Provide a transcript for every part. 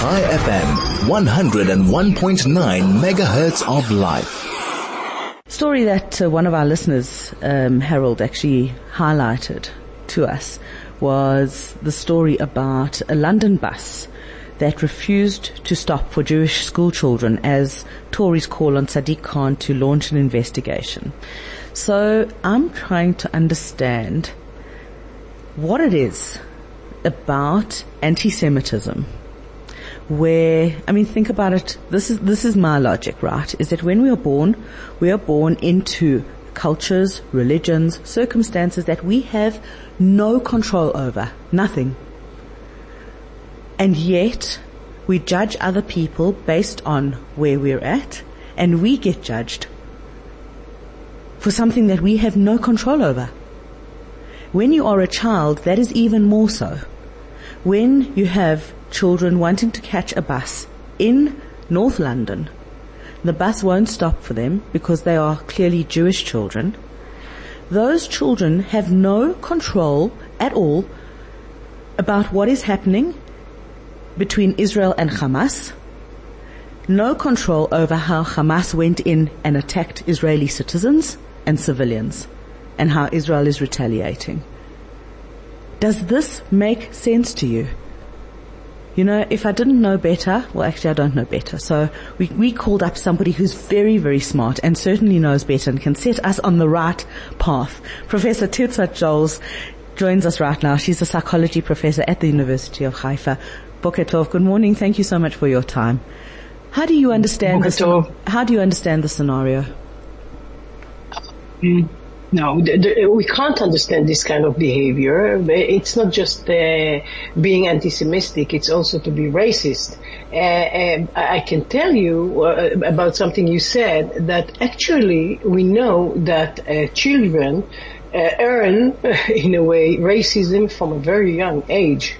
Chai FM, 101.9 megahertz of life. Story that uh, one of our listeners, um, Harold, actually highlighted to us was the story about a London bus that refused to stop for Jewish school children as Tories call on Sadiq Khan to launch an investigation. So I'm trying to understand what it is about anti-Semitism where, I mean, think about it. This is, this is my logic, right? Is that when we are born, we are born into cultures, religions, circumstances that we have no control over. Nothing. And yet, we judge other people based on where we're at, and we get judged for something that we have no control over. When you are a child, that is even more so. When you have children wanting to catch a bus in North London, the bus won't stop for them because they are clearly Jewish children. Those children have no control at all about what is happening between Israel and Hamas. No control over how Hamas went in and attacked Israeli citizens and civilians and how Israel is retaliating. Does this make sense to you? You know, if I didn't know better, well actually I don't know better. So we, we called up somebody who's very, very smart and certainly knows better and can set us on the right path. Professor Tirtsa Joels joins us right now. She's a psychology professor at the University of Haifa. Boker Tov, good morning. Thank you so much for your time. How do you understand this? How do you understand the scenario? Mm. No, we can't understand this kind of behavior. It's not just uh, being anti-Semitic; it's also to be racist. Uh, I can tell you uh, about something you said that actually we know that uh, children uh, earn, in a way, racism from a very young age.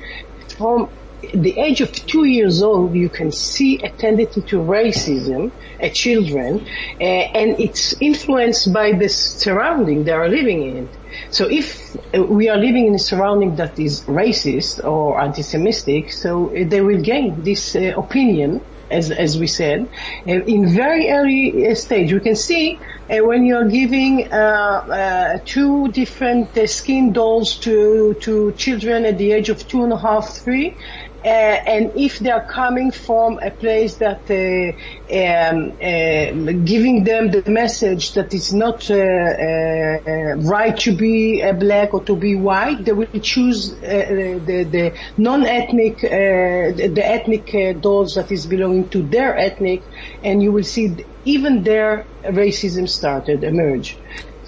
From the age of two years old, you can see a tendency to racism at children, uh, and it's influenced by the surrounding they are living in. So if we are living in a surrounding that is racist or anti-Semitic, so they will gain this uh, opinion as, as we said, uh, in very early uh, stage. We can see uh, when you're giving uh, uh, two different uh, skin dolls to to children at the age of two and a half, three, uh, Uh, and if they are coming from a place that uh, um, uh, giving them the message that it's not uh, uh, right to be black or to be white, they will choose the, the non-ethnic, the ethnic dolls that is belonging to their ethnic, and you will see even their racism started emerge.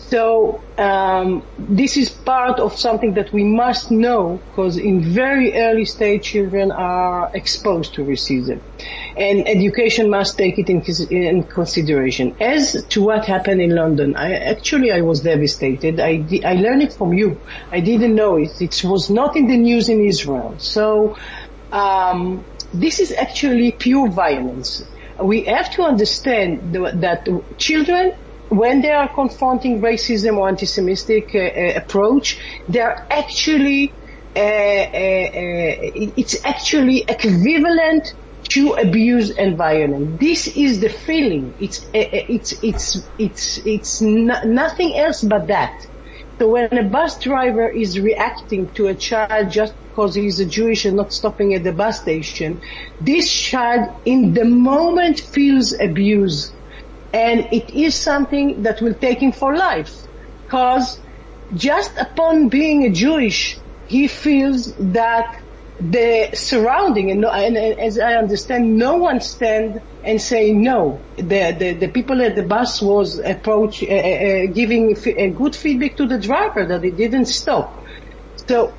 So um, this is part of something that we must know because in very early stage children are exposed to racism, and education must take it in, in consideration. As to what happened in London, I actually I was devastated. I I learned it from you. I didn't know it. It was not in the news in Israel. So um, this is actually pure violence. We have to understand that children when they are confronting racism or anti-Semitic uh, uh, approach, they're actually uh, uh, uh, it's actually equivalent to abuse and violence. This is the feeling. It's uh, it's it's it's it's nothing else but that. So when a bus driver is reacting to a child just because he's a Jewish and not stopping at the bus station, this child in the moment feels abuse and it is something that will take him for life. Because just upon being a Jewish, he feels that the surrounding, and, and, as I understand, no one stand and say no. The, the, the people at the bus was approach, uh, uh, giving a good feedback to the driver that he didn't stop. So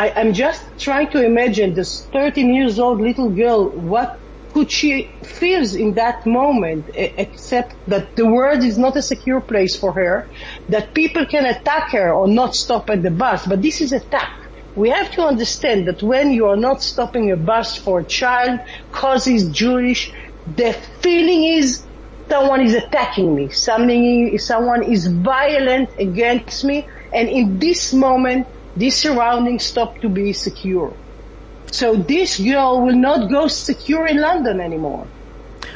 I, I'm just trying to imagine this 13 years old little girl, what could she feels in that moment, except that the world is not a secure place for her, that people can attack her or not stop at the bus, but this is attack. We have to understand that when you are not stopping a bus for a child cause Jewish, the feeling is someone is attacking me, something, someone is violent against me, and in this moment, this surrounding stop to be secure. So this girl will not go secure in London anymore.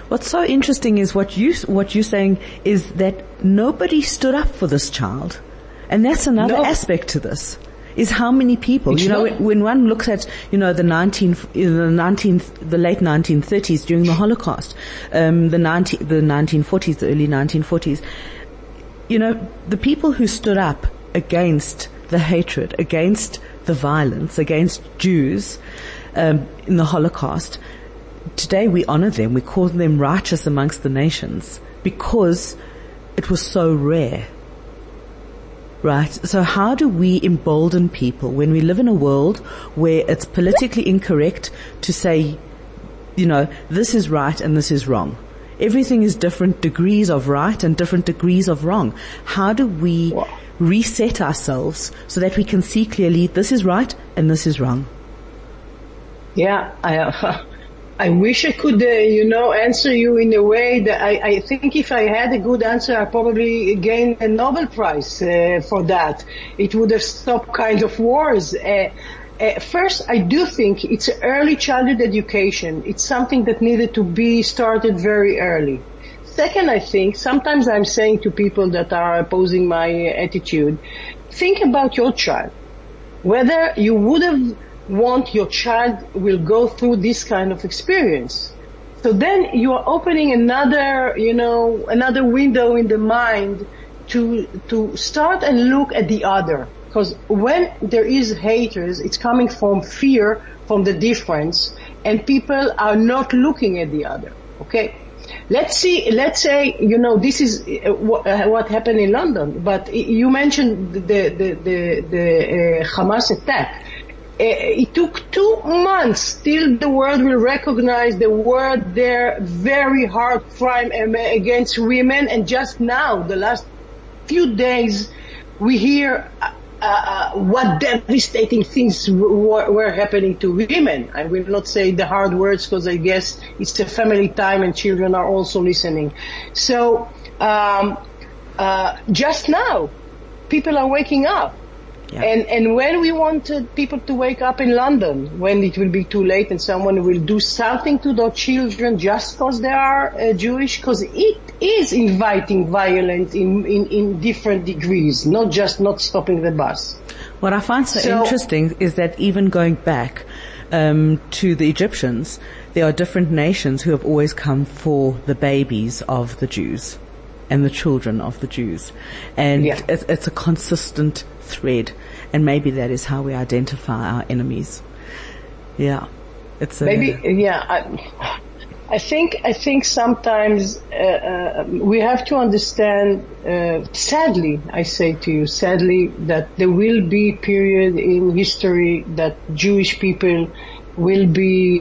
What's so interesting is what you what you're saying is that nobody stood up for this child, and that's another No. aspect to this. Is how many people It's you know not- when, one looks at you know the 19 the 19 the late 1930s during the Holocaust, um, the 19 the 1940s the early 1940s, you know the people who stood up against the hatred against the violence against Jews um, in the Holocaust today we honor them, we call them righteous amongst the nations because it was so rare. Right? So how do we embolden people when we live in a world where it's politically incorrect to say, you know, this is right and this is wrong? Everything is different degrees of right and different degrees of wrong. How do we Wow. reset ourselves so that we can see clearly this is right and this is wrong? Yeah, I, uh, I wish I could, uh, you know, answer you in a way that I, I think if I had a good answer, I probably gain a Nobel Prize uh, for that. It would have stopped kind of wars. Uh, first, I do think it's early childhood education. It's something that needed to be started very early. Second, I think sometimes I'm saying to people that are opposing my attitude, think about your child whether you would have want your child will go through this kind of experience. So then you are opening another, you know, another window in the mind to, to start and look at the other. Because when there is haters, it's coming from fear, from the difference, and people are not looking at the other. Okay? Let's see, let's say, you know, this is uh, what, uh, happened in London, but you mentioned the, the, the, the uh, Hamas attack. Uh, it took two months till the world will recognize the word their very hard crime against women and just now, the last few days, we hear uh, uh, what devastating things were, were happening to women. I will not say the hard words because I guess it's a family time and children are also listening. So, um, uh, just now, people are waking up. Yeah. And and when we wanted people to wake up in London, when it will be too late and someone will do something to their children just because they are uh, Jewish, because it is inviting violence in, in, in different degrees, not just not stopping the bus. What I find so, So- interesting is that even going back um, to the Egyptians, there are different nations who have always come for the babies of the Jews and the children of the Jews, and Yeah. it's, it's a consistent thread. And maybe that is how we identify our enemies. Yeah, it's a, Maybe, yeah. I, I think I think sometimes uh, uh, we have to understand. Uh, sadly, I say to you, sadly, that there will be period in history that Jewish people will be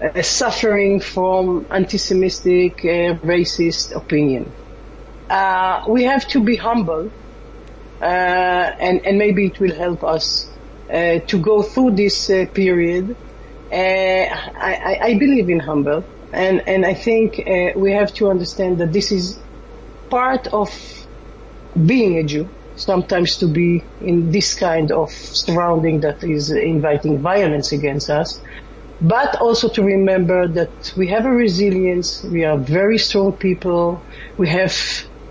uh, suffering from anti-Semitic, uh, racist opinion. Uh, we have to be humble, uh, and and maybe it will help us uh, to go through this uh, period. I, I, believe in humble, and and I think we have to understand that this is part of being a Jew. Sometimes to be in this kind of surrounding that is inviting violence against us, but also to remember that we have a resilience. We are very strong people. We have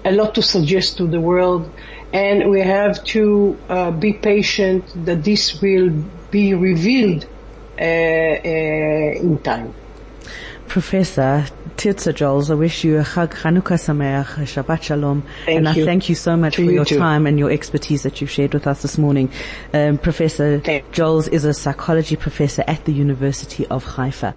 a lot to suggest to the world, and we have to uh, be patient that this will be revealed uh, uh, in time. Professor Tirtsa Joels, I wish you a Chag Chanukah Sameach, a Shabbat Shalom, Thank and I thank you so much To for you your too. time and your expertise that you've shared with us this morning. Um, Professor Joels is a psychology professor at the University of Haifa.